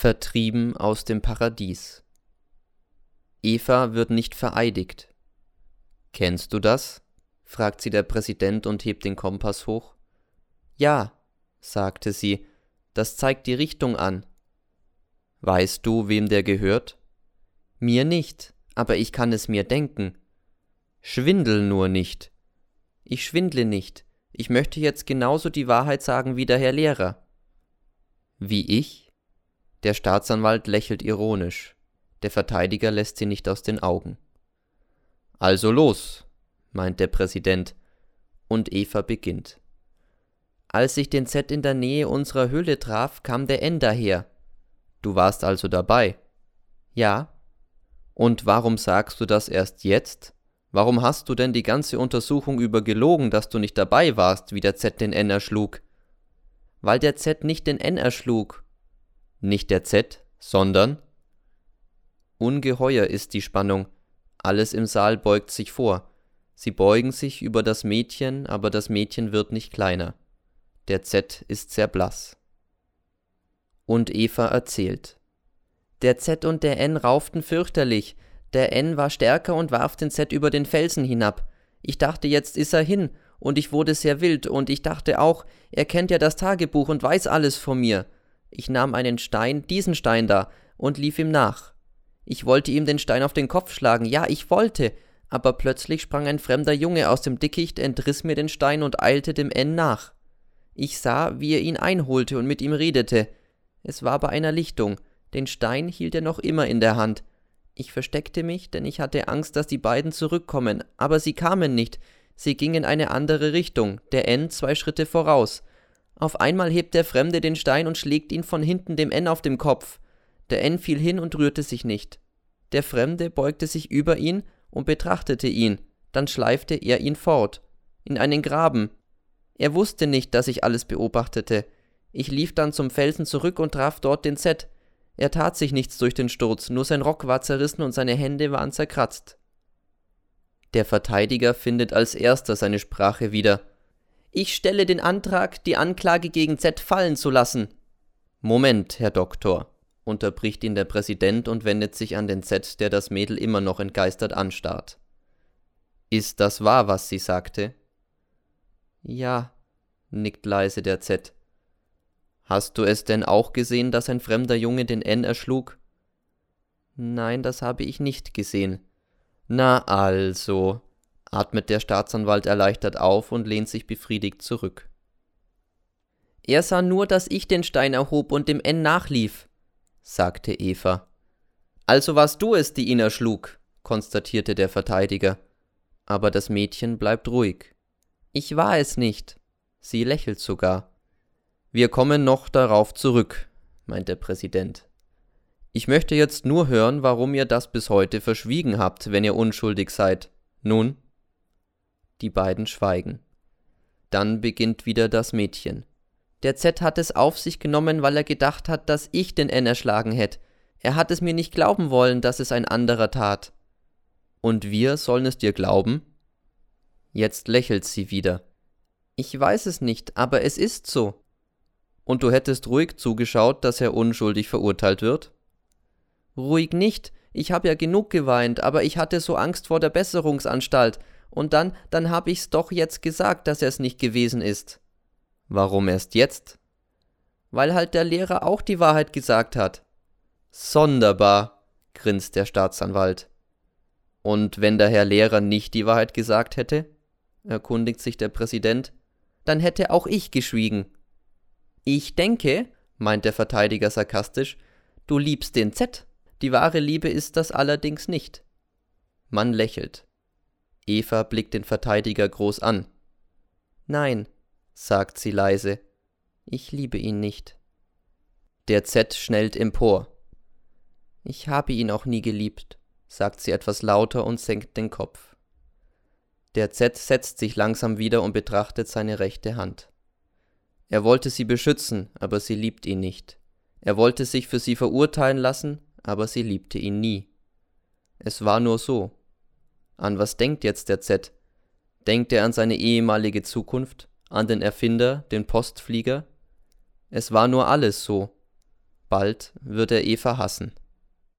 Vertrieben aus dem Paradies. Eva wird nicht vereidigt. Kennst du das? fragt sie der Präsident und hebt den Kompass hoch. Ja, sagte sie, das zeigt die Richtung an. Weißt du, wem der gehört? Mir nicht, aber ich kann es mir denken. Schwindel nur nicht. Ich schwindle nicht. Ich möchte jetzt genauso die Wahrheit sagen wie der Herr Lehrer. Wie ich? Der Staatsanwalt lächelt ironisch. Der Verteidiger lässt sie nicht aus den Augen. Also los, meint der Präsident, und Eva beginnt. Als ich den Z in der Nähe unserer Höhle traf, kam der N daher. Du warst also dabei? Ja. Und warum sagst du das erst jetzt? Warum hast du denn die ganze Untersuchung über gelogen, dass du nicht dabei warst, wie der Z den N erschlug? Weil der Z nicht den N erschlug. Nicht der Z, sondern Ungeheuer ist die Spannung, alles im Saal beugt sich vor. Sie beugen sich über das Mädchen, aber das Mädchen wird nicht kleiner. Der Z ist sehr blass. Und Eva erzählt. Der Z und der N rauften fürchterlich. Der N war stärker und warf den Z über den Felsen hinab. Ich dachte, jetzt ist er hin, und ich wurde sehr wild, und ich dachte auch, er kennt ja das Tagebuch und weiß alles von mir. Ich nahm einen Stein, diesen Stein da, und lief ihm nach. Ich wollte ihm den Stein auf den Kopf schlagen, ja, ich wollte, aber plötzlich sprang ein fremder Junge aus dem Dickicht, entriss mir den Stein und eilte dem N nach. Ich sah, wie er ihn einholte und mit ihm redete. Es war bei einer Lichtung, den Stein hielt er noch immer in der Hand. Ich versteckte mich, denn ich hatte Angst, dass die beiden zurückkommen, aber sie kamen nicht, sie gingen eine andere Richtung, der N zwei Schritte voraus. Auf einmal hebt der Fremde den Stein und schlägt ihn von hinten dem N auf dem Kopf. Der N fiel hin und rührte sich nicht. Der Fremde beugte sich über ihn und betrachtete ihn, dann schleifte er ihn fort, in einen Graben. Er wusste nicht, dass ich alles beobachtete. Ich lief dann zum Felsen zurück und traf dort den Z. Er tat sich nichts durch den Sturz, nur sein Rock war zerrissen und seine Hände waren zerkratzt. Der Verteidiger findet als erster seine Sprache wieder. Ich stelle den Antrag, die Anklage gegen Z fallen zu lassen. Moment, Herr Doktor unterbricht ihn der Präsident und wendet sich an den Z, der das Mädel immer noch entgeistert anstarrt. Ist das wahr, was sie sagte? Ja, nickt leise der Z. Hast du es denn auch gesehen, dass ein fremder Junge den N erschlug? Nein, das habe ich nicht gesehen. Na also, atmet der Staatsanwalt erleichtert auf und lehnt sich befriedigt zurück. Er sah nur, dass ich den Stein erhob und dem N nachlief sagte Eva. Also warst du es, die ihn erschlug, konstatierte der Verteidiger. Aber das Mädchen bleibt ruhig. Ich war es nicht. Sie lächelt sogar. Wir kommen noch darauf zurück, meint der Präsident. Ich möchte jetzt nur hören, warum ihr das bis heute verschwiegen habt, wenn ihr unschuldig seid. Nun? Die beiden schweigen. Dann beginnt wieder das Mädchen. Der Z hat es auf sich genommen, weil er gedacht hat, dass ich den N erschlagen hätte. Er hat es mir nicht glauben wollen, dass es ein anderer tat. Und wir sollen es dir glauben? Jetzt lächelt sie wieder. Ich weiß es nicht, aber es ist so. Und du hättest ruhig zugeschaut, dass er unschuldig verurteilt wird? Ruhig nicht. Ich habe ja genug geweint, aber ich hatte so Angst vor der Besserungsanstalt. Und dann, dann hab ich's doch jetzt gesagt, dass er es nicht gewesen ist. Warum erst jetzt? Weil halt der Lehrer auch die Wahrheit gesagt hat. Sonderbar, grinst der Staatsanwalt. Und wenn der Herr Lehrer nicht die Wahrheit gesagt hätte? erkundigt sich der Präsident. Dann hätte auch ich geschwiegen. Ich denke, meint der Verteidiger sarkastisch, du liebst den Z. Die wahre Liebe ist das allerdings nicht. Man lächelt. Eva blickt den Verteidiger groß an. Nein, sagt sie leise. Ich liebe ihn nicht. Der Z schnellt empor. Ich habe ihn auch nie geliebt, sagt sie etwas lauter und senkt den Kopf. Der Z setzt sich langsam wieder und betrachtet seine rechte Hand. Er wollte sie beschützen, aber sie liebt ihn nicht. Er wollte sich für sie verurteilen lassen, aber sie liebte ihn nie. Es war nur so. An was denkt jetzt der Z? Denkt er an seine ehemalige Zukunft? an den Erfinder, den Postflieger? Es war nur alles so. Bald wird er Eva hassen.